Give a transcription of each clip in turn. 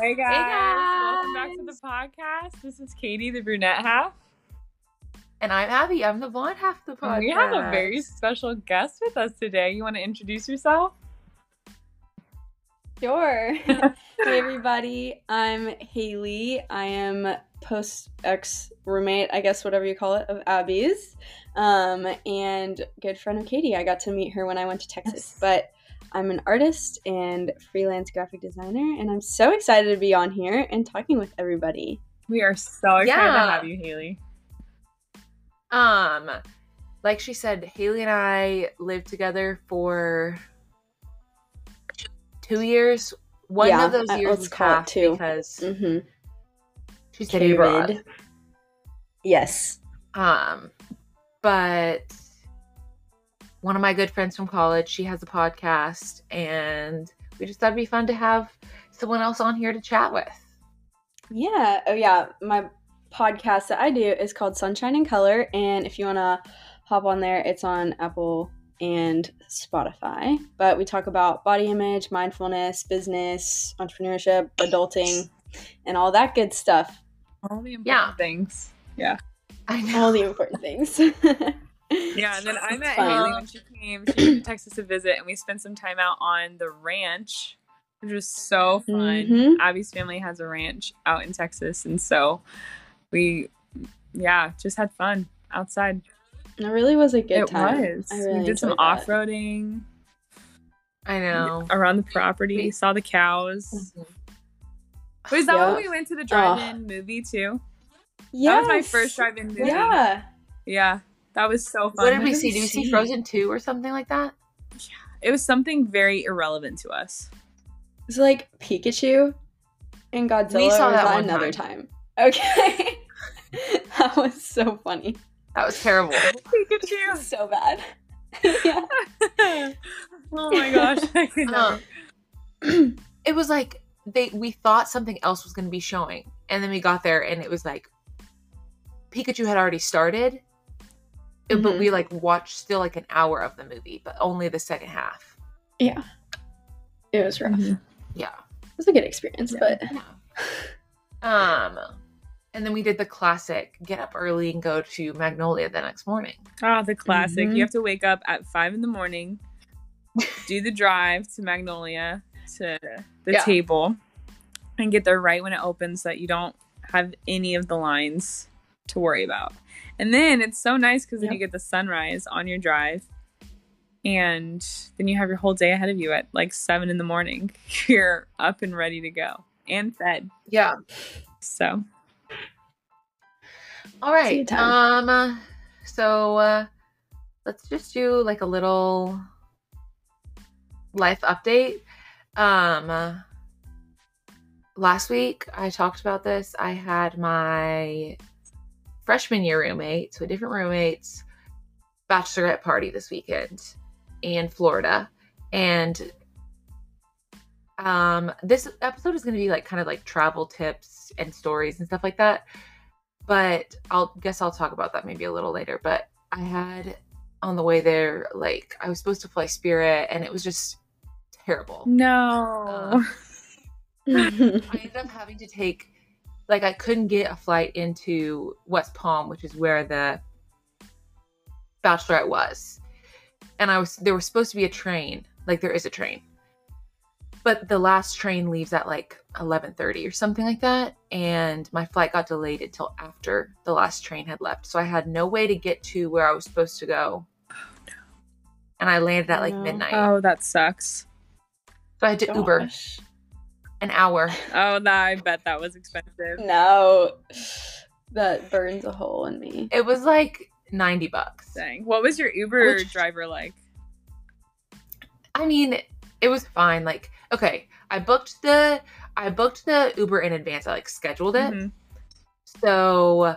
Hey guys. Welcome back to the podcast. This is Katie, the brunette half. And I'm Abby. I'm the blonde half of the podcast. And we have a very special guest with us today. You want to introduce yourself? Sure. hey everybody, I'm Haley. I am post ex roommate, I guess whatever you call it, of Abby's, um, and good friend of Katie. I got to meet her when I went to Texas, yes. but I'm an artist and freelance graphic designer, and I'm so excited to be on here and talking with everybody. We are so excited yeah. to have you, Haley. Um, like she said, Haley and I lived together for two years. One yeah, of those years was half two. because mm-hmm. she studied abroad. Yes. Um, but one of my good friends from college. She has a podcast, and we just thought it'd be fun to have someone else on here to chat with. Yeah. Oh, yeah. My podcast that I do is called Sunshine and Color, and if you want to hop on there, it's on Apple and Spotify. But we talk about body image, mindfulness, business, entrepreneurship, adulting, and all that good stuff. All the important yeah. things. Yeah. I know. All the important things. yeah, and then I met Haley when she came. She came to Texas to visit, and we spent some time out on the ranch, which was so fun. Mm-hmm. Abby's family has a ranch out in Texas, and so we, yeah, just had fun outside. It really was a good it time. It was. Really we did some off roading. I know. Around the property, we saw the cows. Mm-hmm. Was that yep. when we went to the drive-in oh. movie too? Yeah, that was my first drive-in movie. Yeah, yeah. That was so fun. What did we see? Did we see Frozen 2 or something like that? Yeah. It was something very irrelevant to us. It's like Pikachu and Godzilla. We saw that, that another time. time. Okay. that was so funny. That was terrible. Pikachu. so bad. yeah. oh my gosh. Um, it was like they we thought something else was going to be showing and then we got there and it was like Pikachu had already started mm-hmm. but we like watched still like an hour of the movie, but only the second half. Yeah, it was rough. Mm-hmm. Yeah, it was a good experience, yeah. but yeah. um, and then we did the classic: get up early and go to Magnolia the next morning. Ah, oh, the classic. Mm-hmm. You have to wake up at five in the morning, do the drive to Magnolia to the yeah. table, and get there right when it opens, so that you don't have any of the lines to worry about. And then it's so nice because yep. then you get the sunrise on your drive. And then you have your whole day ahead of you at like seven in the morning. You're up and ready to go and fed. Yeah. So. All right. Um. So uh, let's just do like a little life update. Um. Last week I talked about this. I had my freshman year roommate, so different roommates, bachelorette party this weekend in Florida. And um this episode is going to be like kind of like travel tips and stories and stuff like that. But I'll guess I'll talk about that maybe a little later, but I had on the way there like I was supposed to fly Spirit and it was just terrible. No. Um, I ended up having to take like I couldn't get a flight into West Palm, which is where the bachelorette was. And I was there was supposed to be a train, like there is a train. But the last train leaves at like 11:30 or something like that, and my flight got delayed until after the last train had left. So I had no way to get to where I was supposed to go. Oh, no. And I landed at like midnight. Oh, that sucks. So I had to Gosh. Uber an hour. Oh, no, I bet that was expensive. No, that burns a hole in me. It was like 90 bucks. Dang. What was your Uber Which, driver like? I mean, it was fine. Like, okay, I booked the I booked the Uber in advance. I like scheduled it. Mm-hmm. So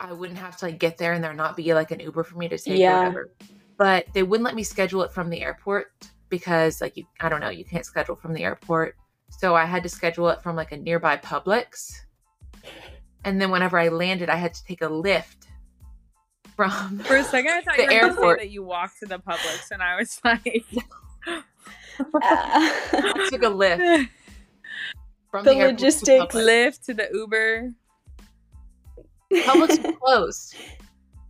I wouldn't have to like get there and there not be like an Uber for me to take yeah. whatever. But they wouldn't let me schedule it from the airport because like you I don't know, you can't schedule from the airport. So I had to schedule it from like a nearby Publix. And then whenever I landed, I had to take a Lyft from For a second I thought the you were airport. that you walked to the Publix and I was like uh, I took a Lyft from The the, airport to logistics. Publix. To the Uber. Publix was closed.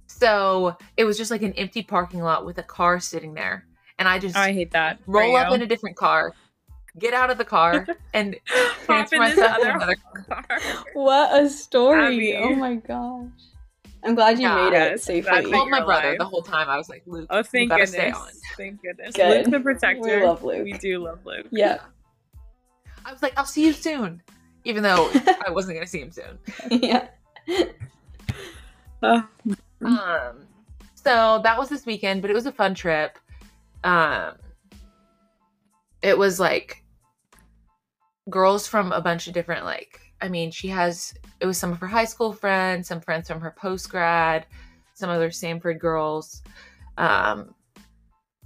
So it was just like an empty parking lot with a car sitting there. And I just Oh, I hate that. roll up in a different car, get out of the car, and Hop transfer in this myself to other another car. What a story! Abby. Oh my gosh. I'm glad you Yeah, made it yes, safely. I called my brother life. the whole time. I was like, Luke, Oh, thank you gotta goodness. stay on. Thank goodness. Good. Luke the protector. We love Luke. We do love Luke. Yeah. I was like, I'll see you soon. Even though I wasn't gonna see him soon. yeah. Oh, Um so that was this weekend, but it was a fun trip. Um it was like girls from a bunch of different like I mean, she has it was some of her high school friends, some friends from her post grad, some other Sanford girls. Um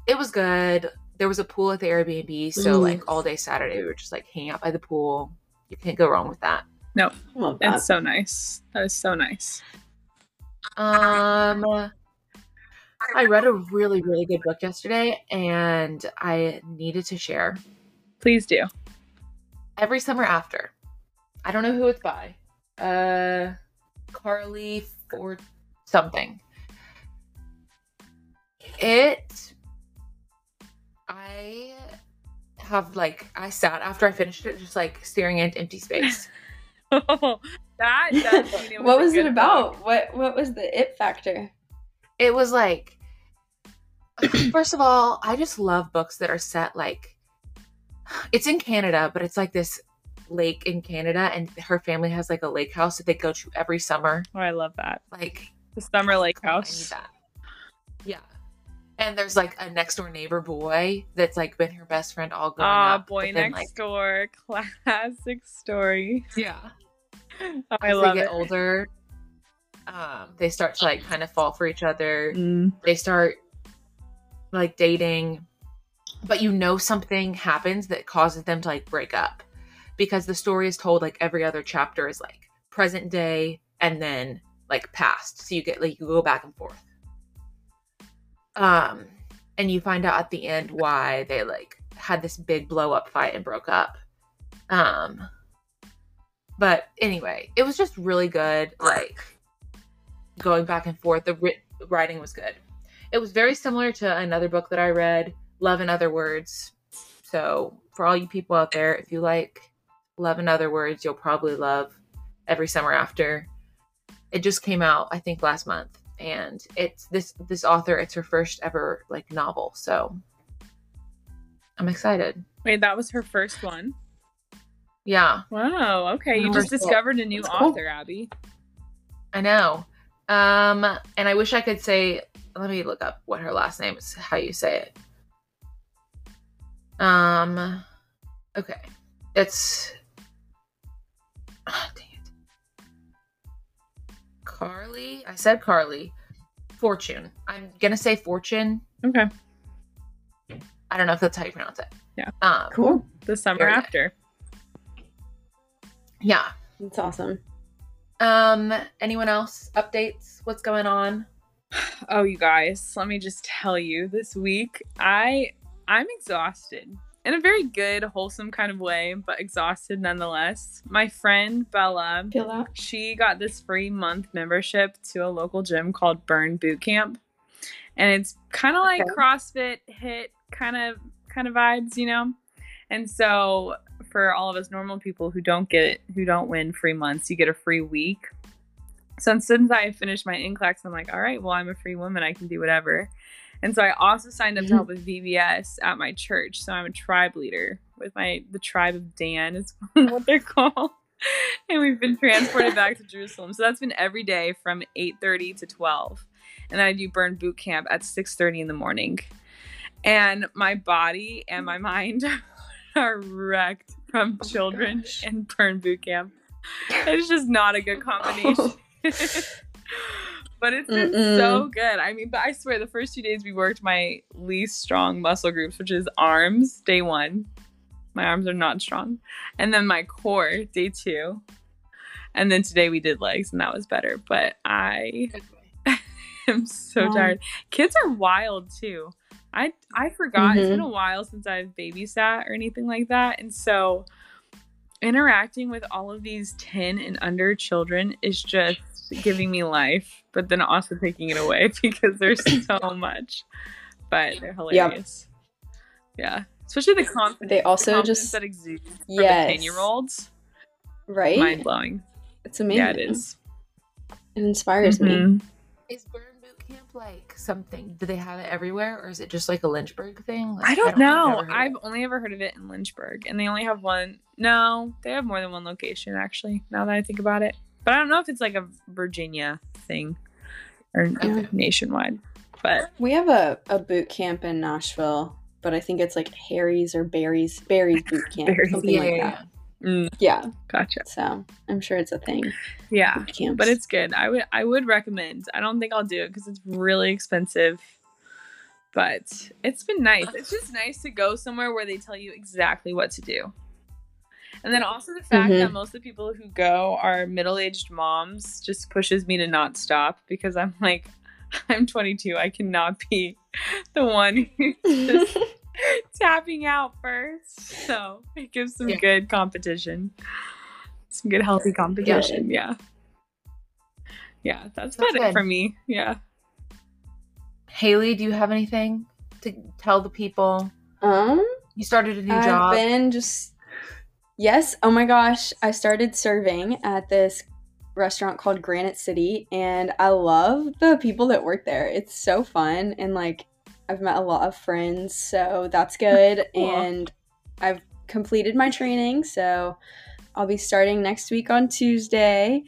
it was good. There was a pool at the Airbnb, so Ooh. like all day Saturday we were just like hanging out by the pool. You can't go wrong with that. Love that. that's so nice. That is so nice. Um, I read a really, really good book yesterday, and I needed to share. Please do. Every summer after. I don't know who it's by. Uh, Carley or something. It. I have like I sat after I finished it, just like staring into empty space. Oh, that does mean it was what was it about? book. What What was the it factor? it was like first of all i just love books that are set like it's in canada but it's like this lake in canada and her family has like a lake house that they go to every summer Oh, I love that. like The Summer Lake House. that yeah and there's like a next door neighbor boy that's like been her best friend all growing Ah, up Boy then, Next like, Door. Classic story. yeah Oh, I as love they it. get older um they start to like kind of fall for each other Mm. they start like dating but you know something happens that causes them to like break up. Because the story is told like every other chapter is like present day and then like past. So you get like you go back and forth. Um and you find out at the end why they like had this big blow up fight and broke up. Um but anyway it was just really good like going back and forth. The writ- writing was good. It was very similar to another book that I read, Love in Other Words. So, for all you people out there, if you like Love in Other Words, you'll probably love Every Summer After. It just came out, I think, last month, and it's this this author. It's her first ever like novel, so I'm excited. Wait, that was her first one. Yeah, Wow. Okay, you just discovered a new That's cool. author, Abby. I know. Um, and I wish I could say. Let me look up what her last name is. How you say it? Um. Okay, it's. ah, dang it. Carley. I said Carley. Fortune. I'm gonna say Fortune. Okay. I don't know if that's how you pronounce it. Yeah. Um, Cool. The summer Very good. after. Yeah. That's awesome. Um. Anyone else? Updates? What's going on? Oh, you guys, let me just tell you this week I I'm exhausted. In a very good, wholesome kind of way, but exhausted nonetheless. My friend Bella, that? she got this free month membership to a local gym called Burn Boot Camp. And it's kind of like Okay. CrossFit hit kind of kind of vibes, you know? And so for all of us normal people who don't get who don't win free months, you get a free week. So since I finished my NCLEX, I'm like, all right, well, I'm a free woman. I can do whatever. And so I also signed up to help mm-hmm. with VBS at my church. So I'm a tribe leader with my the tribe of Dan is what they're called. And we've been transported back to Jerusalem. So that's been every day from 8:30 to 12. And then I do burn boot camp at 6:30 in the morning. And my body and my mind are wrecked from oh children gosh. and burn boot camp. It's just not a good oh. combination. But it's been so good. I mean, but I swear the first two days we worked my least strong muscle groups, which is arms, day one. My arms are not strong. And then my core, day two. And then today we did legs and that was better. But I am so Wow. tired. Kids are wild too. I I forgot it's been mm-hmm. a while since I've babysat or anything like that. And so interacting with all of these 10 and under children is just giving me life, but then also taking it away because there's so much. But they're hilarious. Yeah. Especially the confidence. They also the just that exude from yes. the 10 year olds. Right? Mind blowing. It's amazing. Yeah, it is. It inspires me. Mhm. Is burn boot camp like something? Do they have it everywhere, or is it just like a Lynchburg thing? Like, I don't I've know. never heard I've it. only ever heard of it in Lynchburg, and they only have one. No, they have more than one location actually. Now that I think about it, but I don't know if it's like a Virginia thing or Okay. nationwide. But We have a, a boot camp in Nashville, but I think it's like Harry's or Barry's Barry's boot camp. Barry's. something yeah, like that. mm, Yeah. gotcha. So I'm sure it's a thing. Yeah, Boot camps. but it's good. I would I would recommend. I don't think I'll do it because it's really expensive. But it's been nice. It's just nice to go somewhere where they tell you exactly what to do. And then also the fact Mhm. that most of the people who go are middle-aged moms just pushes me to not stop because I'm like I'm 22. I cannot be the one who's just tapping out first. So it gives some Yeah. good competition. Some good healthy competition. Yeah. Yeah, that's, That's about it good. for me. Yeah. Haley, do you have anything to tell the people? um You started a new I've job. been just yes. Oh my gosh, I started serving at this restaurant called Granite City, and I love the people that work there. It's so fun, and like I've met a lot of friends, so that's good. Cool. And I've completed my training, so I'll be starting next week on Tuesday.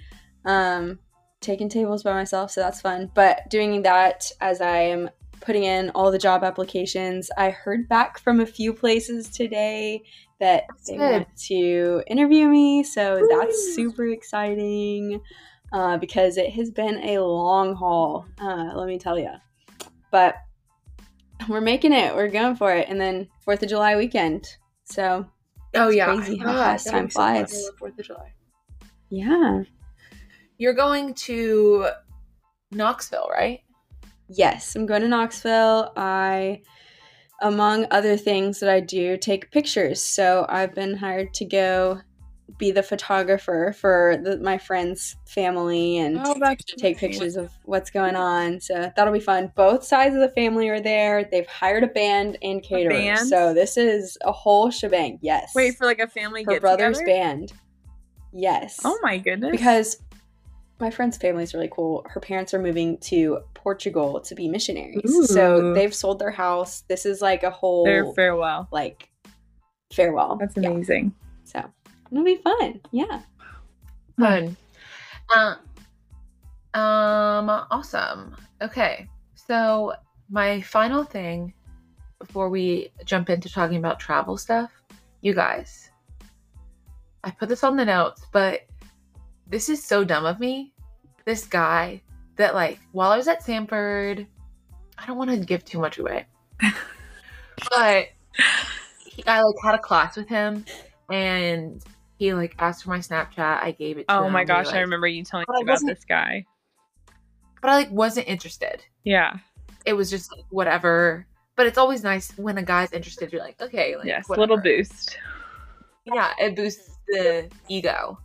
Um, taking tables by myself, so that's fun. But doing that as I am putting in all the job applications. I heard back from a few places today that That's they good. want to interview me, so Woo. that's super exciting uh, because it has been a long haul, uh, let me tell you. But we're making it, we're going for it, and then Fourth of July weekend. So oh it's yeah, crazy how fast time was so fun. flies. Fourth of July. yeah, You're going to Knoxville, right? Yes, I'm going to Knoxville. I, among other things that I do, take pictures. So I've been hired to go be the photographer for the, my friend's family and Oh, take pictures of what's going on. So that'll be fun. Both sides of the family are there. They've hired a band and caterers. So this is a whole shebang. Yes. Wait for like a family her brother's together? band. Yes Oh my goodness. because my friend's family is really cool. Her parents are moving to Portugal to be missionaries. So they've sold their house. This is like a whole their farewell. like farewell. That's Yeah. amazing. So it'll be fun. Yeah. Fun. Uh, um, awesome. Okay, so my final thing before we jump into talking about travel stuff, you guys, I put this on the notes, but this is so dumb of me. This guy that, like, while I was at Sanford, I don't want to give too much away, but he, I like had a class with him, and he like asked for my Snapchat. I gave it. to Oh him. my gosh, like- I remember you telling me about this guy. but I like wasn't interested. Yeah. It was just like, whatever. But it's always nice when a guy's interested. You're like, okay, like, yes. whatever. Little boost. Yeah, it boosts the ego.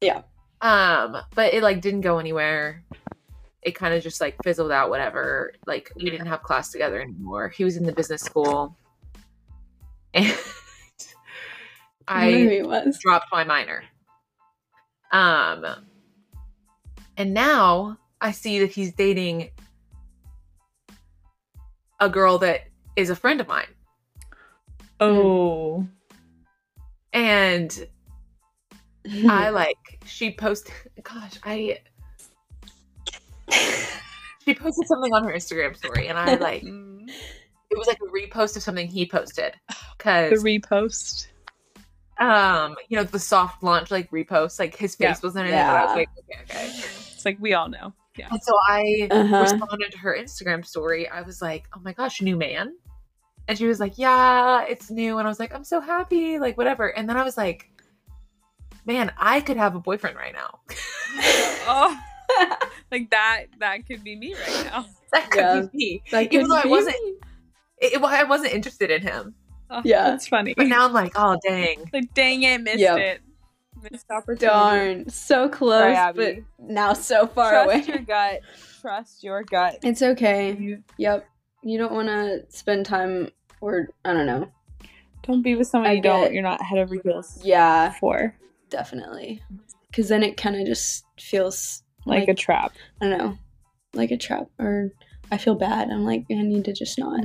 Yeah. Um, but it like didn't go anywhere. It kind of just like fizzled out. Whatever. Like we didn't have class together anymore. He was in the business school, and I remember I who it was. dropped my minor. Um, and now I see that he's dating a girl that is a friend of mine. Oh. And. I like she posted gosh, I she posted something on her Instagram story and I like it was like a repost of something he posted. cuz The Cause repost. um, you know, the soft launch like repost, like his face Yeah. wasn't in it, but I was Yeah. like, okay, okay. It's like we all know. Yeah. And so I Uh-huh. responded to her Instagram story. I was like, oh my gosh, new man. And she was like, yeah, it's new. And I was like, I'm so happy, like whatever. And then I was like, man, I could have a boyfriend right now. oh. Like that that could be me right now. that could Yeah. be me. That Even could though I wasn't, me. it, it- I wasn't interested in him. Oh, Yeah. That's funny. But now I'm like, oh dang. like dang it, missed Yep. it. Missed opportunity. Darn, so close, Sorry, but now so far Trust away. Trust your gut. Trust your gut. It's okay. You Yep. You don't want to spend time, or I don't know. don't be with someone I you don't. You're not head over heels Yeah, for. Definitely. Because then it kind of just feels Like, Like- a trap. I don't know, like a trap, or I feel bad. I'm like, I need to just not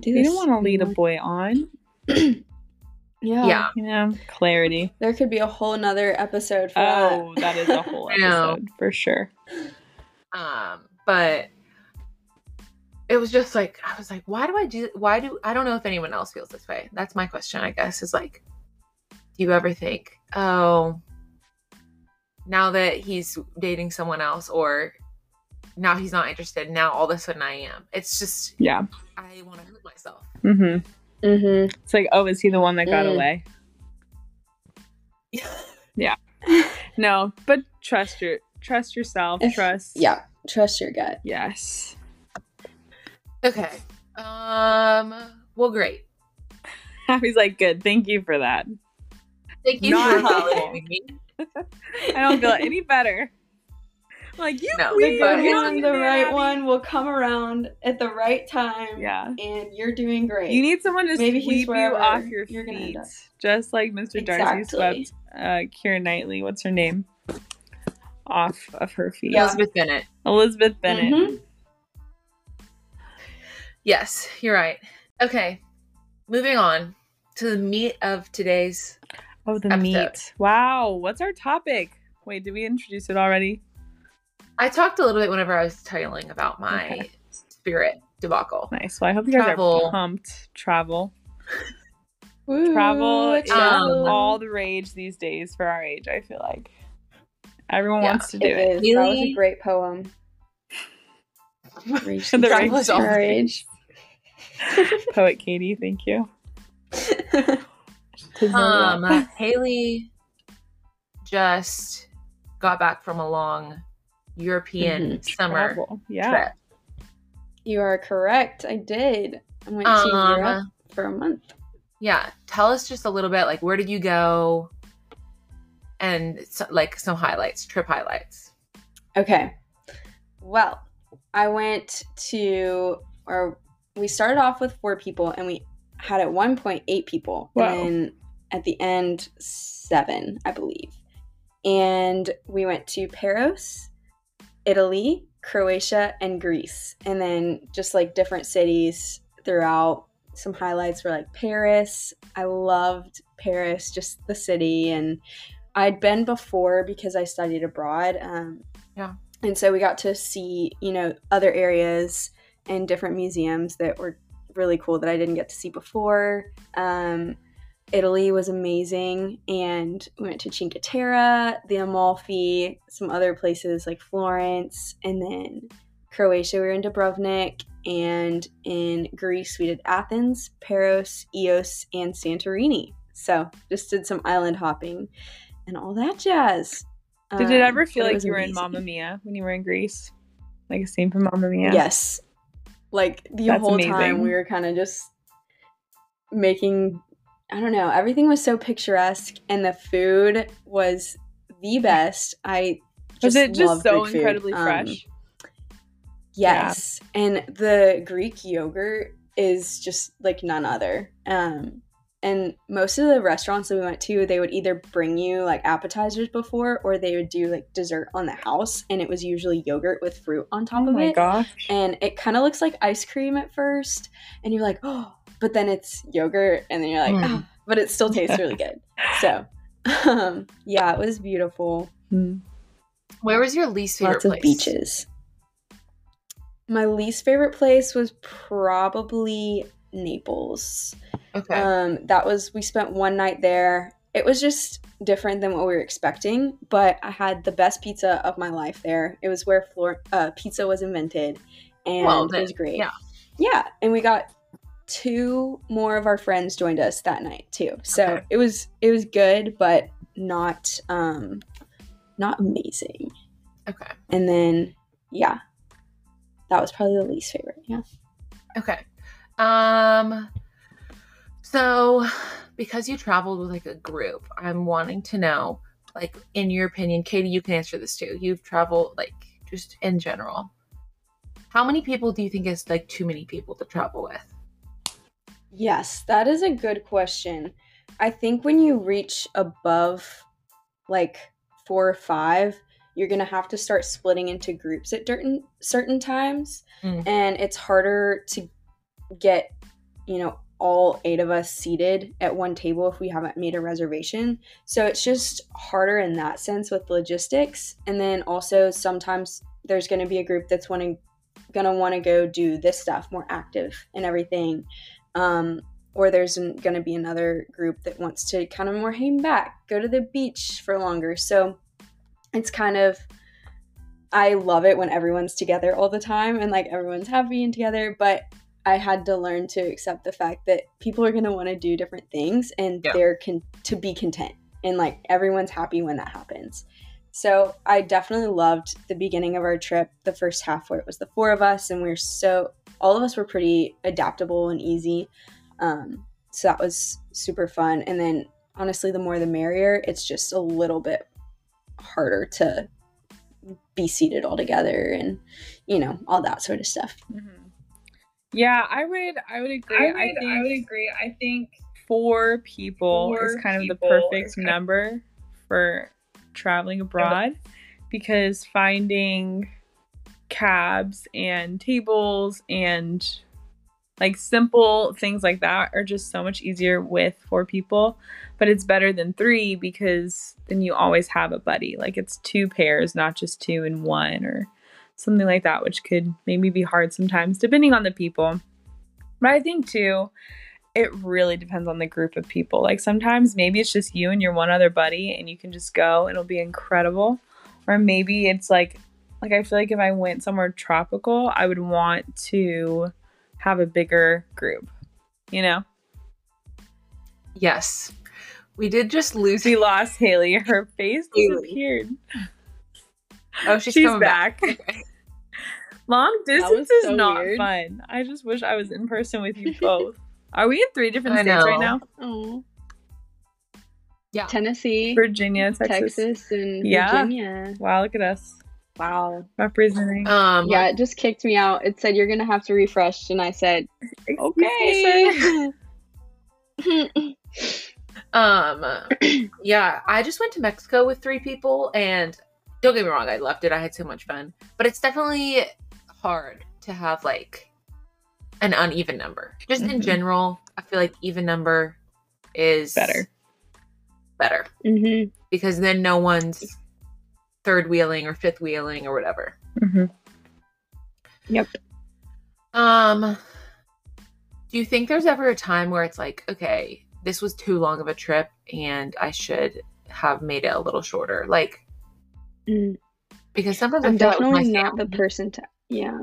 do You don't want to lead a boy on. Yeah. Yeah. You know, clarity. There could be a whole nother episode for Oh, that. that is a whole episode for sure. Um, but it was just like I was like, why do I do? Why do I don't know if anyone else feels this way? That's my question, I guess. Is like, do you ever think, oh, now that he's dating someone else, or now he's not interested, now all of a sudden I am. It's just Yeah. I want to hurt myself. hmm Mm-hmm. It's like, oh, is he the one that got Mm. away? Yeah. No, but trust your trust yourself. Trust. Yeah. Trust your gut. Yes. okay. Um. Well, great. Happy's like, good. Thank you for that. Thank you Not for helpful. I don't feel any better. Like you, No, queen. The, don't the right Abby. one will come around at the right time. Yeah. And you're doing great. You need someone to Maybe he's sweep you off your you're feet, just like Mr. Darcy Exactly. swept uh, Keira Knightley. What's her name? Off of her feet. Yeah. Elizabeth Bennet. Elizabeth Bennet. Mhm. Yes, you're right. Okay, moving on to the meat of today's. Oh, the Episode. meat. Wow. What's our topic? Wait, did we introduce it already? I talked a little bit whenever I was telling about my Okay. spirit debacle. Nice. Well, I hope you guys Travel. are pumped. Travel. Woo, Travel is travel. all the rage these days for our age, I feel like. Everyone Yeah, wants to do It it. is. That was a Really? great poem. Rage The and right was travel rage. Poet Katie, thank you. Um, Haley just got back from a long European Mhm. summer Travel. Yeah. trip. you are correct. I did. I went to Europe Um, for a month. yeah, tell us just a little bit. Like, where did you go? And so, like some highlights, trip highlights. Okay. Well, I went to, or we started off with four people, and we had at one point eight people, Wow. and then at the end seven, I believe. And we went to Paris, Italy, Croatia, and Greece, and then just like different cities throughout. Some highlights were like Paris. I loved Paris, just the city, and I'd been before because I studied abroad. Um, Yeah. and so we got to see, you know, other areas and different museums that were really cool that I didn't get to see before. Um, Italy was amazing, and we went to Cinque Terre, the Amalfi, some other places like Florence, and then Croatia. We were in Dubrovnik, and in Greece we did Athens, Paros, Ios, and Santorini. So just did some island hopping and all that jazz. Did it Um, ever feel like you were in amazing. Mamma Mia when you were in Greece? Like a scene from Mamma Mia? Yes. Like the That's whole amazing. time we were kind of just making I don't know, everything was so picturesque and the food was the best. I Was just it just so Greek food. incredibly Um, fresh? Yes. And the Greek yogurt is just like none other. Um and most of the restaurants that we went to, they would either bring you like appetizers before or they would do like dessert on the house and it was usually yogurt with fruit on top oh of my it gosh. and it kind of looks like ice cream at first and you're like oh but then it's yogurt and then you're like Mm. oh, but it still tastes really good so um yeah it was beautiful Hmm. Where was your least favorite lots of place? beaches my least favorite place was probably naples Okay. um that was we spent one night there it was just different than what we were expecting but i had the best pizza of my life there it was where Flor- uh, pizza was invented and Well, it was great yeah. yeah and we got two more of our friends joined us that night too so Okay. it was it was good but not um not amazing okay. and then yeah that was probably the least favorite yeah Okay. Um so because you traveled with like a group, I'm wanting to know, like, in your opinion, Katie, you can answer this too. You've traveled, like, just in general. How many people do you think is like too many people to travel with? Yes, that is a good question. I think when you reach above like four or five, you're gonna have to start splitting into groups at certain certain times, mm. and it's harder to get, you know, all eight of us seated at one table if we haven't made a reservation. So it's just harder in that sense with logistics. And then also sometimes there's going to be a group that's wanting going to want to go do this stuff more active and everything. Um, or there's going to be another group that wants to kind of more hang back, go to the beach for longer. So it's kind of I love it when everyone's together all the time and like everyone's happy and together, but I had to learn to accept the fact that people are going to want to do different things and yeah. they're con- to be content and like everyone's happy when that happens. So I definitely loved the beginning of our trip, the first half where it was the four of us and we are so all of us were pretty adaptable and easy. Um, so that was super fun. And then honestly, the more the merrier. It's just a little bit harder to be seated all together and you know all that sort of stuff. Mm-hmm. Yeah, I would. I would agree. I, would, I think. I would agree. I think four people four is kind of the perfect number for traveling abroad because finding cabs and tables and like simple things like that are just so much easier with four people but it's better than three because then you always have a buddy like it's two pairs not just two and one or something like that, which could maybe be hard sometimes depending on the people. But I think too, it really depends on the group of people. Like sometimes maybe it's just you and your one other buddy and you can just go, it'll be incredible. Or maybe it's like like I feel like if I went somewhere tropical, I would want to have a bigger group, you know? Yes. We did just lose. We lost Haley. Her face disappeared. Oh, she's, she's back. back. Long distance is so not weird. fun. I just wish I was in person with you both. Are we in three different I states know. right now? Oh. Yeah. Tennessee, Virginia, Texas, Texas and yeah. Virginia. Wow, look at us. Wow. Representing. Um Yeah, it just kicked me out. It said you're gonna have to refresh and I said Okay. um yeah, I just went to Mexico with three people and don't get me wrong, I loved it. I had so much fun. But it's definitely hard to have like an uneven number. Just mm-hmm. in general, I feel like even number is better. Better. Mm-hmm. Because then no one's third wheeling or fifth wheeling or whatever. Mm-hmm. Yep. Um, do you think there's ever a time where it's like, okay, this was too long of a trip and I should have made it a little shorter? Like, Mm. Because sometimes I'm definitely not the person to. Yeah.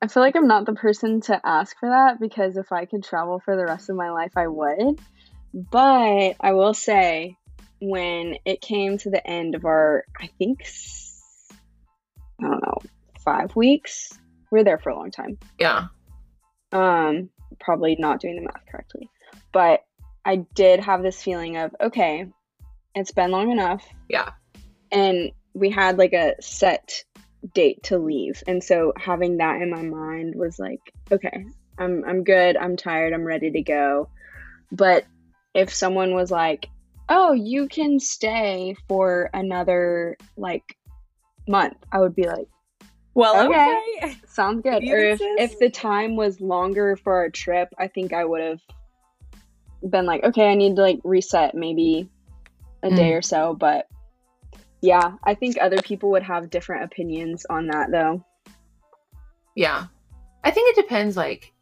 I feel like I'm not the person to ask for that because if I could travel for the rest of my life, I would. But I will say, when it came to the end of our, I think, I don't know, five weeks, we are there for a long time. Yeah. Um, probably not doing the math correctly, but I did have this feeling of okay, it's been long enough. Yeah and we had like a set date to leave and so having that in my mind was like okay i'm i'm good i'm tired i'm ready to go but if someone was like oh you can stay for another like month i would be like well okay, okay. sounds good or if, if the time was longer for our trip i think i would have been like okay i need to like reset maybe a mm. day or so but yeah, I think other people would have different opinions on that though. Yeah. I think it depends like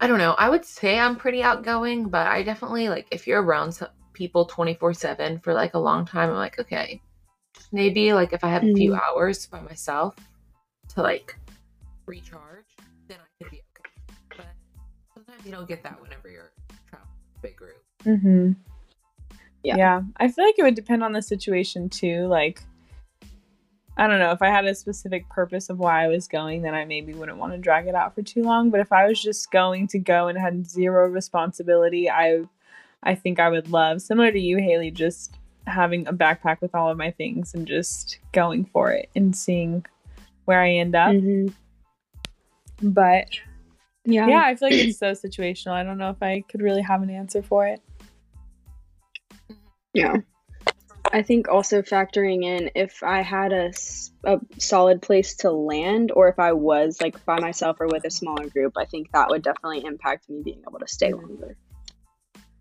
I don't know. I would say I'm pretty outgoing, but I definitely like if you're around people 24/7 for like a long time, I'm like, okay. Maybe like if I have a few mm. hours by myself to like recharge, then I could be okay. But sometimes you don't get that whenever you're traveling in a big group. Mhm. Yeah. Yeah. I feel like it would depend on the situation too. Like, I don't know if I had a specific purpose of why I was going, then I maybe wouldn't want to drag it out for too long. But if I was just going to go and had zero responsibility, I I think I would love similar to you, Haley, just having a backpack with all of my things and just going for it and seeing where I end up. Mm-hmm. But yeah, yeah, I feel like it's so situational. I don't know if I could really have an answer for it. Yeah. I think also factoring in if I had a, a solid place to land or if I was like by myself or with a smaller group, I think that would definitely impact me being able to stay longer.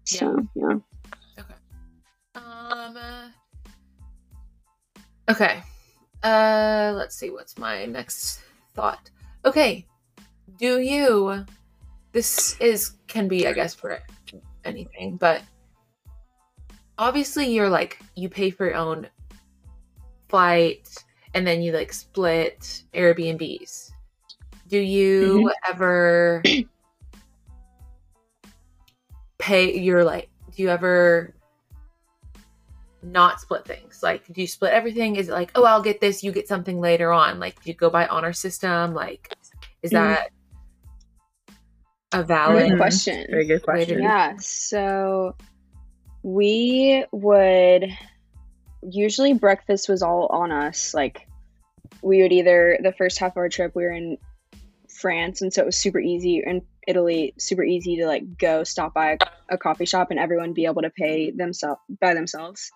So, yeah. yeah. Okay. Um, uh, okay. Uh, let's see. What's my next thought? Okay. Do you, this is, can be, I guess, for anything, but obviously you're like you pay for your own flight and then you like split Airbnbs. Do you mm-hmm. ever pay your like do you ever not split things? Like do you split everything? Is it like, oh I'll get this, you get something later on? Like do you go by honor system? Like is mm-hmm. that a valid question? Very good question. Yeah. So we would usually breakfast was all on us. Like we would either the first half of our trip we were in France and so it was super easy in Italy, super easy to like go stop by a, a coffee shop and everyone be able to pay themselves by themselves.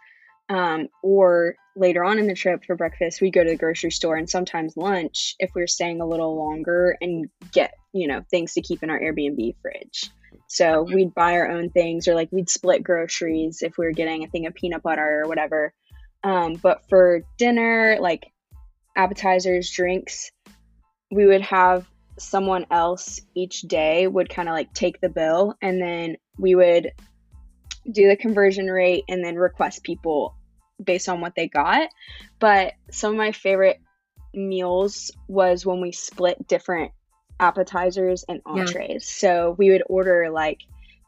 Um, or later on in the trip for breakfast, we'd go to the grocery store and sometimes lunch if we were staying a little longer and get, you know, things to keep in our Airbnb fridge. So we'd buy our own things or like we'd split groceries if we were getting a thing of peanut butter or whatever. Um, but for dinner, like appetizers, drinks, we would have someone else each day would kind of like take the bill and then we would do the conversion rate and then request people based on what they got. But some of my favorite meals was when we split different appetizers and entrees. Yeah. So we would order like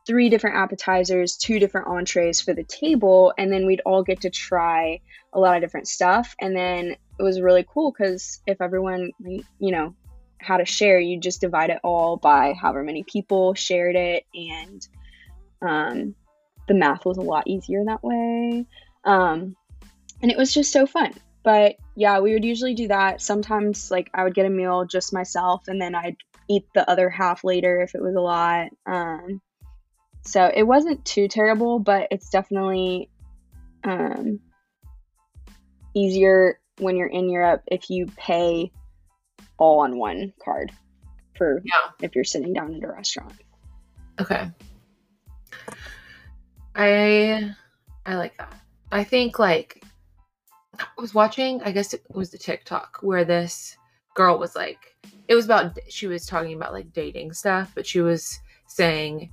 three different appetizers, two different entrees for the table, and then we'd all get to try a lot of different stuff. And then it was really cool because if everyone, you know, had a share, you just divide it all by however many people shared it, and um, the math was a lot easier that way. Um, and it was just so fun. But yeah, we would usually do that. Sometimes, like, I would get a meal just myself, and then I'd eat the other half later if it was a lot. Um, so it wasn't too terrible, but it's definitely um, easier when you're in Europe if you pay all on one card for yeah. if you're sitting down at a restaurant. Okay. I I like that. I think like I was watching, I guess it was the TikTok where this girl was like, it was about, she was talking about like dating stuff, but she was saying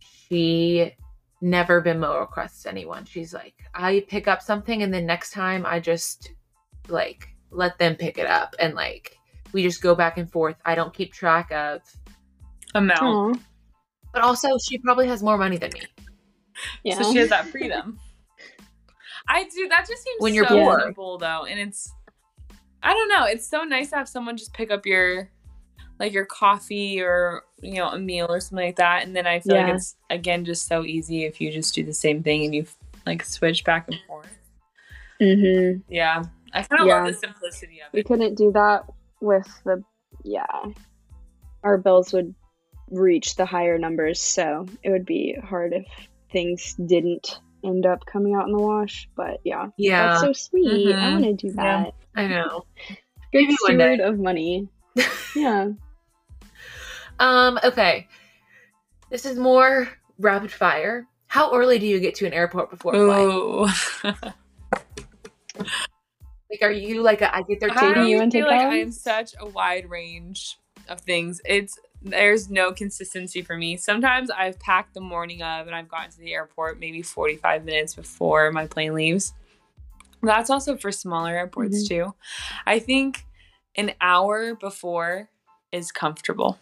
she never been Venmo requests anyone. She's like, I pick up something and then next time I just like let them pick it up and like we just go back and forth. I don't keep track of amount. Aww. But also she probably has more money than me. Yeah. So she has that freedom. I do. That just seems when you're so simple, though, and it's. I don't know. It's so nice to have someone just pick up your, like your coffee or you know a meal or something like that, and then I feel yeah. like it's again just so easy if you just do the same thing and you like switch back and forth. Mm-hmm. Yeah, I kind of yeah. love the simplicity of it. We couldn't do that with the yeah. Our bills would reach the higher numbers, so it would be hard if things didn't end up coming out in the wash. But yeah, yeah, that's so sweet. Mm-hmm. I want to do that. Yeah, I know. Good Maybe steward of money. yeah. Um. Okay. This is more rapid fire. How early do you get to an airport before flight? like, are you like a, I get there taking you and take like I'm such a wide range of things. It's there's no consistency for me. Sometimes I've packed the morning of and I've gotten to the airport maybe 45 minutes before my plane leaves. That's also for smaller airports mm-hmm. too. I think an hour before is comfortable.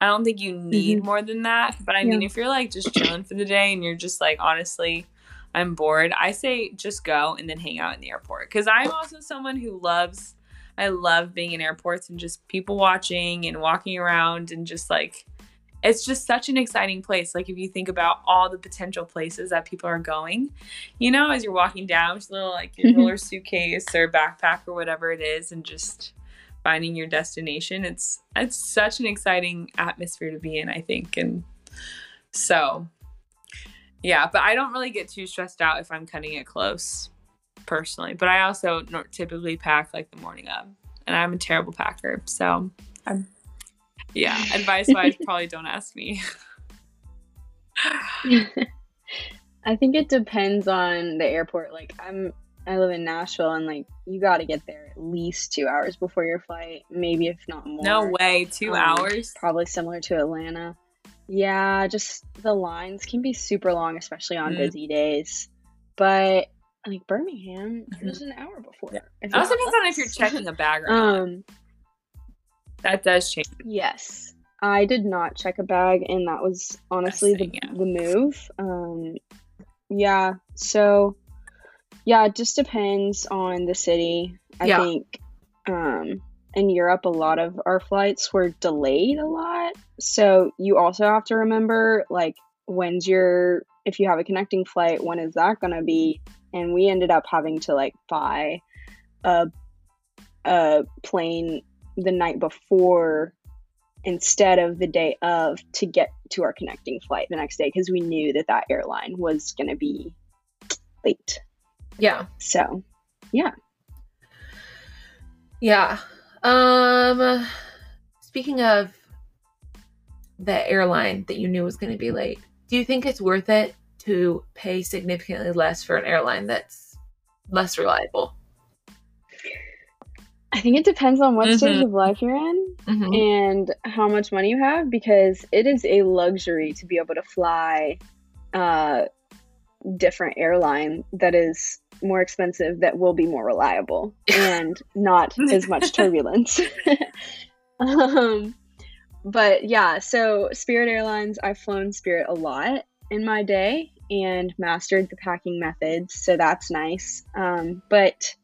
I don't think you need mm-hmm. more than that, but I yeah. mean if you're like just chilling for the day and you're just like honestly I'm bored, I say just go and then hang out in the airport. Because I'm also someone who loves, I love being in airports and just people watching and walking around and just like, it's just such an exciting place. Like if you think about all the potential places that people are going, you know, as you're walking down with a little like your mm-hmm. roller suitcase or backpack or whatever it is, and just finding your destination. It's it's such an exciting atmosphere to be in, I think. And so yeah, but I don't really get too stressed out if I'm cutting it close personally. But I also typically pack like the morning of. And I'm a terrible packer. So I'm yeah, advice wise, probably don't ask me. I think it depends on the airport. Like I'm I live in Nashville and like you got to get there at least 2 hours before your flight, maybe if not more. No way, 2 um, hours. Probably similar to Atlanta. Yeah, just the lines can be super long especially on mm. busy days. But like Birmingham, mm-hmm. just an hour before. Yeah. It also depends on if you're checking a bag or not. Um, that does change. Yes. I did not check a bag, and that was honestly thing, the, yeah. the move. Um, yeah, so yeah, it just depends on the city. I yeah. think um, in Europe, a lot of our flights were delayed a lot. So you also have to remember, like, when's your, if you have a connecting flight, when is that going to be? And we ended up having to, like, buy a, a plane the night before instead of the day of to get to our connecting flight the next day because we knew that that airline was going to be late. Yeah. So, yeah. Yeah. Um speaking of the airline that you knew was going to be late, do you think it's worth it to pay significantly less for an airline that's less reliable? I think it depends on what mm-hmm. stage of life you're in mm-hmm. and how much money you have because it is a luxury to be able to fly a different airline that is more expensive that will be more reliable and not as much turbulence. um, but yeah, so Spirit Airlines, I've flown Spirit a lot in my day and mastered the packing methods, so that's nice. Um, but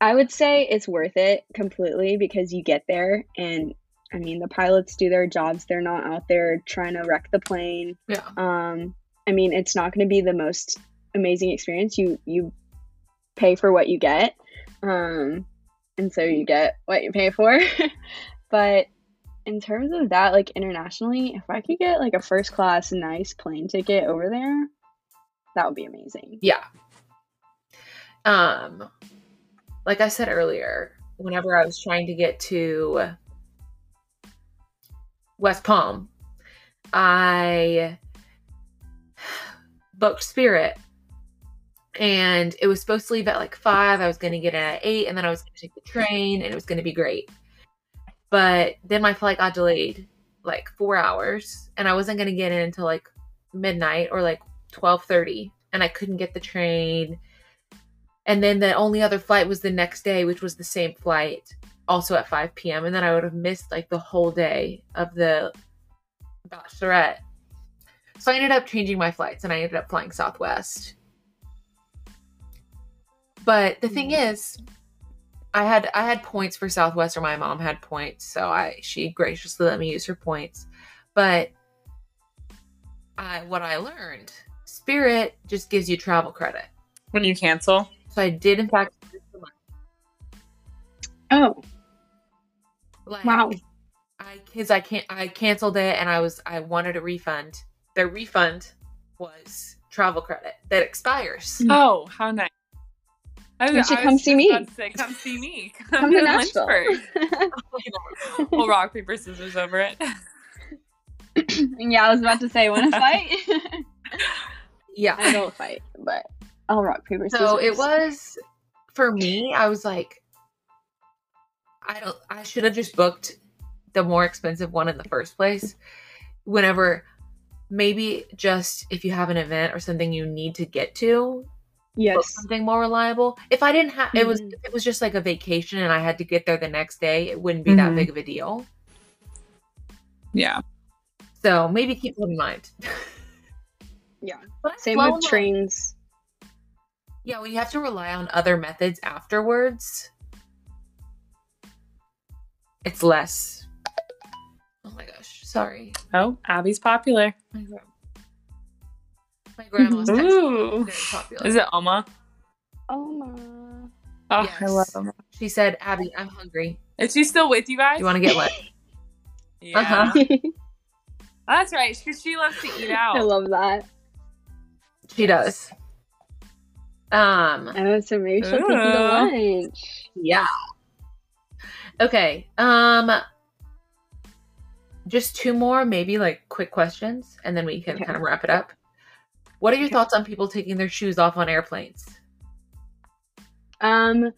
I would say it's worth it completely because you get there and I mean the pilots do their jobs. They're not out there trying to wreck the plane. Yeah. Um I mean it's not going to be the most amazing experience. You you pay for what you get. Um and so you get what you pay for. but in terms of that like internationally, if I could get like a first class nice plane ticket over there, that would be amazing. Yeah. Um like I said earlier, whenever I was trying to get to West Palm, I booked Spirit and it was supposed to leave at like five. I was going to get in at eight and then I was going to take the train and it was going to be great. But then my flight got delayed like four hours and I wasn't going to get in until like midnight or like 1230 and I couldn't get the train and then the only other flight was the next day, which was the same flight, also at 5 p.m. And then I would have missed like the whole day of the Bachelorette. So I ended up changing my flights and I ended up flying Southwest. But the thing mm. is, I had I had points for Southwest, or my mom had points, so I she graciously let me use her points. But I what I learned, Spirit just gives you travel credit when you cancel. So I did, in fact, Oh. Like, wow. I because I can't I canceled it and I was I wanted a refund. The refund was travel credit that expires. Hmm. Oh, how nice! I, you should come see me. Say, come see me. Come, come to Nashville. we'll rock paper scissors over it. yeah, I was about to say, want to fight? yeah, I don't fight, but I'll rock paper scissors. So it was for me. I was like, I don't. I should have just booked the more expensive one in the first place. Whenever, maybe just if you have an event or something you need to get to, yes, something more reliable. If I didn't have, mm-hmm. it was mm-hmm. it was just like a vacation and I had to get there the next day. It wouldn't be mm-hmm. that big of a deal. Yeah. So maybe keep that in mind. Yeah. Same with trains. Yeah, when you have to rely on other methods afterwards, it's less. Oh my gosh, sorry. Oh, Abby's popular. My, my grandma's Ooh. very popular. Is it Oma? Oma. Oh, yes. I love Oma. She said, Abby, I'm hungry. Is she still with you guys? You want to get what? yeah. Uh-huh. That's right, because she loves to eat out. I love that. She does. Um. Oh, so maybe she'll take you to lunch. Yeah. Okay. Um. Just two more, maybe like quick questions, and then we can okay. kind of wrap it up. What are your thoughts on people taking their shoes off on airplanes? Um.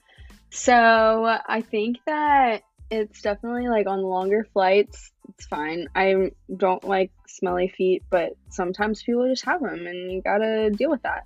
So I think that it's definitely like on longer flights, it's fine. I don't like smelly feet, but sometimes people just have them and you gotta deal with that.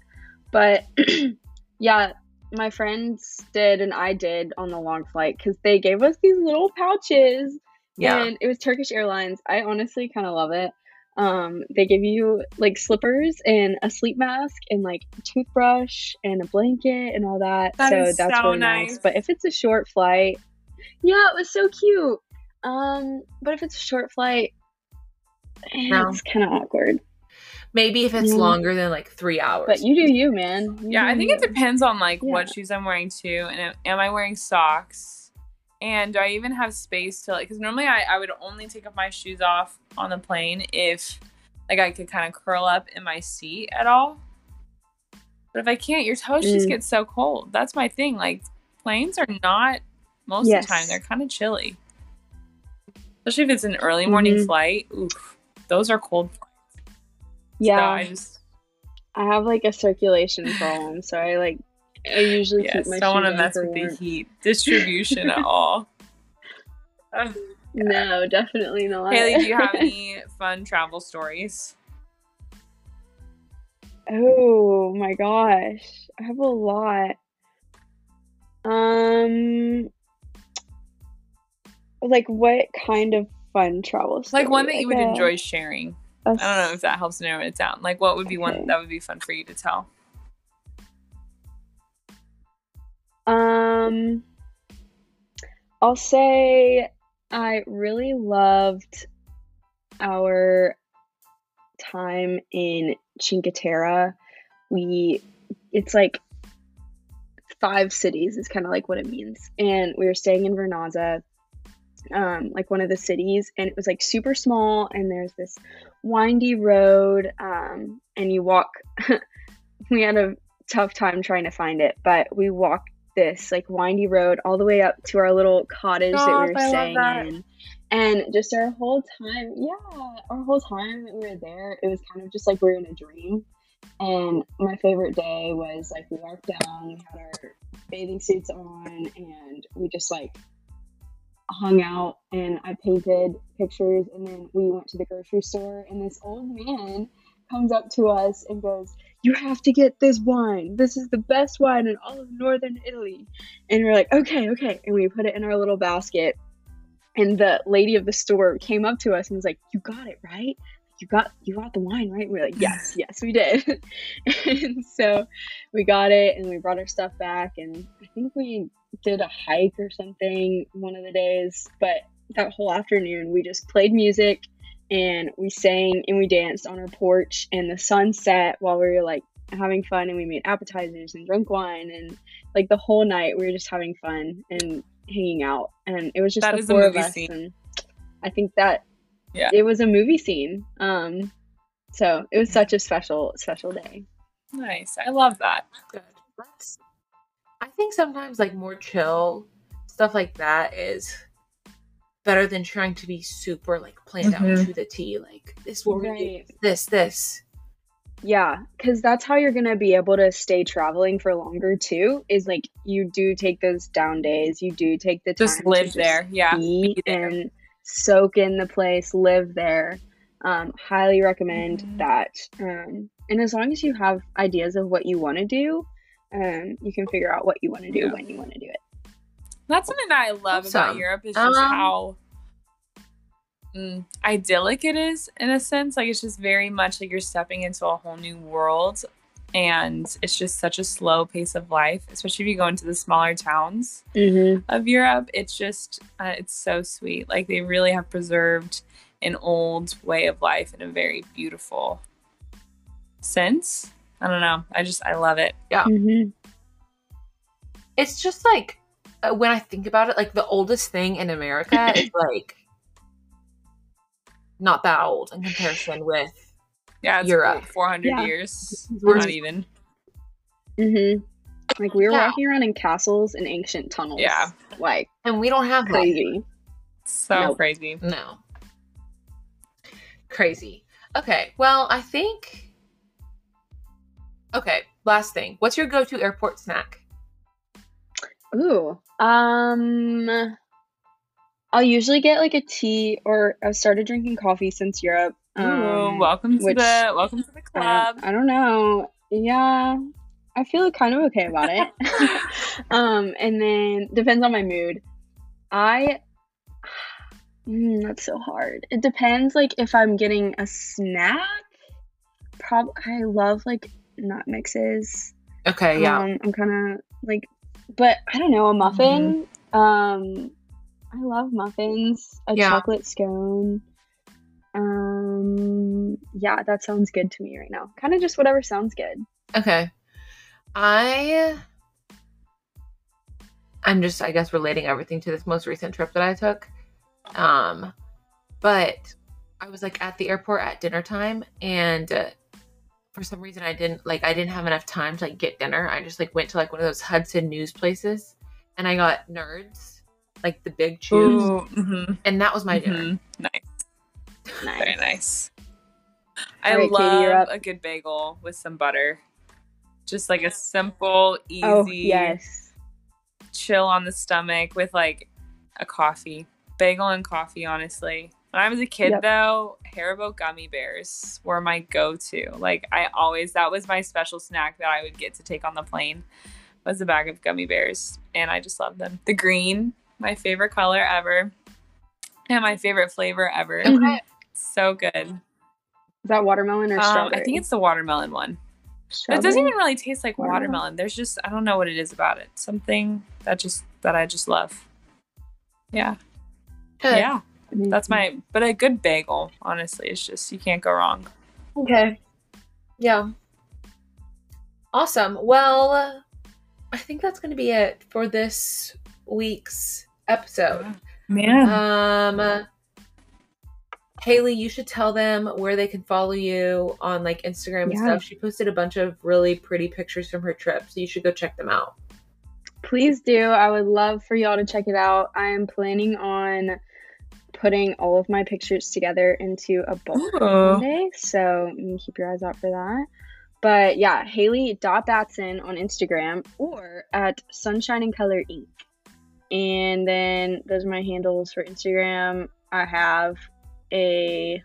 But yeah, my friends did and I did on the long flight because they gave us these little pouches. Yeah. And it was Turkish Airlines. I honestly kind of love it. Um, they give you like slippers and a sleep mask and like a toothbrush and a blanket and all that. that so that's so really nice. nice. But if it's a short flight, yeah, it was so cute. Um, but if it's a short flight, no. it's kind of awkward. Maybe if it's yeah. longer than like three hours. But you do you, man. You yeah, I think you. it depends on like yeah. what shoes I'm wearing too, and am I wearing socks? And do I even have space to like? Because normally I, I would only take off my shoes off on the plane if like I could kind of curl up in my seat at all. But if I can't, your toes mm. just get so cold. That's my thing. Like planes are not most yes. of the time they're kind of chilly especially if it's an early morning mm-hmm. flight. Oof, those are cold flights. Yeah, so I just I have like a circulation problem, so I like I usually yes, keep my don't want to mess with the heat distribution at all. no, definitely not. Haley, do you have any fun travel stories? Oh my gosh, I have a lot. Um, like what kind of fun travel story? Like one that you would enjoy sharing. I don't know if that helps narrow it down. Like what would be okay. one that would be fun for you to tell? Um I'll say I really loved our time in Cinque Terre. We it's like five cities is kind of like what it means. And we were staying in Vernazza um, like one of the cities, and it was like super small. And there's this windy road, um, and you walk. we had a tough time trying to find it, but we walked this like windy road all the way up to our little cottage that we were I staying in. And just our whole time, yeah, our whole time that we were there, it was kind of just like we are in a dream. And my favorite day was like we walked down, we had our bathing suits on, and we just like hung out and I painted pictures and then we went to the grocery store and this old man comes up to us and goes, You have to get this wine. This is the best wine in all of northern Italy. And we're like, Okay, okay. And we put it in our little basket. And the lady of the store came up to us and was like, You got it, right? You got you got the wine, right? And we are like, Yes, yes, we did. and so we got it and we brought our stuff back and I think we did a hike or something one of the days, but that whole afternoon we just played music and we sang and we danced on our porch and the sun set while we were like having fun and we made appetizers and drunk wine and like the whole night we were just having fun and hanging out and it was just that the four of us scene. and I think that yeah. it was a movie scene um so it was such a special special day. Nice. I love that. Good. Let's I think sometimes like more chill stuff like that is better than trying to be super like planned mm-hmm. out to the T. Like this will right. this this. Yeah, because that's how you're gonna be able to stay traveling for longer too. Is like you do take those down days. You do take the time just live there, just yeah, there. and soak in the place, live there. Um, highly recommend mm-hmm. that. Um, and as long as you have ideas of what you want to do, um, you can figure out what you want to do yeah. when you want to do it. That's something that I love awesome. about Europe is just um, how mm, idyllic it is in a sense. Like it's just very much like you're stepping into a whole new world and it's just such a slow pace of life especially if you go into the smaller towns mm-hmm. of europe it's just uh, it's so sweet like they really have preserved an old way of life in a very beautiful sense i don't know i just i love it yeah mm-hmm. it's just like when i think about it like the oldest thing in america is like not that old in comparison with yeah, it's Europe. 400 yeah. years. We're not even. Mm-hmm. Like we were yeah. walking around in castles and ancient tunnels. Yeah. Like, and we don't have crazy. So nope. crazy. No. Crazy. Okay. Well, I think. Okay. Last thing. What's your go-to airport snack? Ooh. Um. I'll usually get like a tea, or I've started drinking coffee since Europe. Um, Ooh, welcome to which, the welcome to the club. I, I don't know. Yeah, I feel kind of okay about it. um, and then depends on my mood. I mm, that's so hard. It depends. Like if I'm getting a snack, prob I love like nut mixes. Okay, yeah. Um, I'm kind of like, but I don't know a muffin. Mm-hmm. Um, I love muffins. A yeah. chocolate scone. Um, yeah, that sounds good to me right now. Kind of just whatever sounds good. Okay. I I'm just I guess relating everything to this most recent trip that I took. Um but I was like at the airport at dinner time and for some reason I didn't like I didn't have enough time to like get dinner. I just like went to like one of those Hudson news places and I got nerds, like the big chews. Mm-hmm. And that was my mm-hmm. dinner. Nice. Nice. Very nice. I right, love Katie, a good bagel with some butter. Just like a simple, oh, easy, oh, yes. chill on the stomach with like a coffee. Bagel and coffee, honestly. When I was a kid, yep. though, Haribo gummy bears were my go-to. Like I always, that was my special snack that I would get to take on the plane. Was a bag of gummy bears, and I just love them. The green, my favorite color ever, and my favorite flavor ever. Okay. So good. Is that watermelon or um, strawberry? I think it's the watermelon one. It doesn't even really taste like watermelon. watermelon. There's just I don't know what it is about it. Something that just that I just love. Yeah. Good. Yeah. That's my but a good bagel, honestly. It's just you can't go wrong. Okay. Yeah. Awesome. Well, I think that's going to be it for this week's episode. Yeah. Um Haley, you should tell them where they can follow you on like Instagram and yeah. stuff. She posted a bunch of really pretty pictures from her trip, so you should go check them out. Please do. I would love for y'all to check it out. I am planning on putting all of my pictures together into a book one so keep your eyes out for that. But yeah, Haley.Batson on Instagram or at Sunshine and Color Inc. And then those are my handles for Instagram. I have a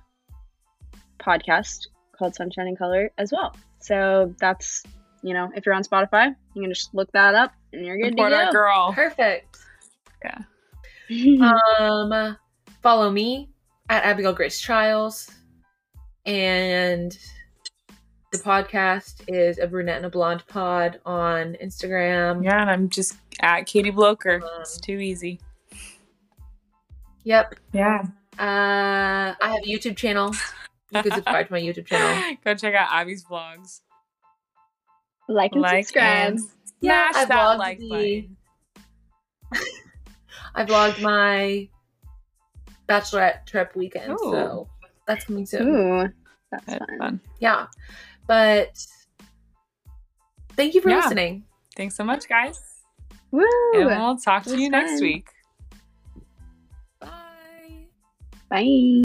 podcast called Sunshine and Color as well. So that's you know, if you're on Spotify, you can just look that up and you're good Support to go. girl. Perfect. Yeah. um, follow me at Abigail Grace Trials, and the podcast is a brunette and a blonde pod on Instagram. Yeah, and I'm just at Katie Bloker. Um, it's too easy. Yep. Yeah. Uh, I have a YouTube channel. You can subscribe to my YouTube channel. Go check out Abby's vlogs. Like and like subscribe. And yeah, I vlogged like the... I vlogged my bachelorette trip weekend, Ooh. so that's coming soon. Ooh, that's, fun. fun. Yeah, but thank you for yeah. listening. Thanks so much, guys. Woo! And we'll talk to you fun. next week. Bye. Bye.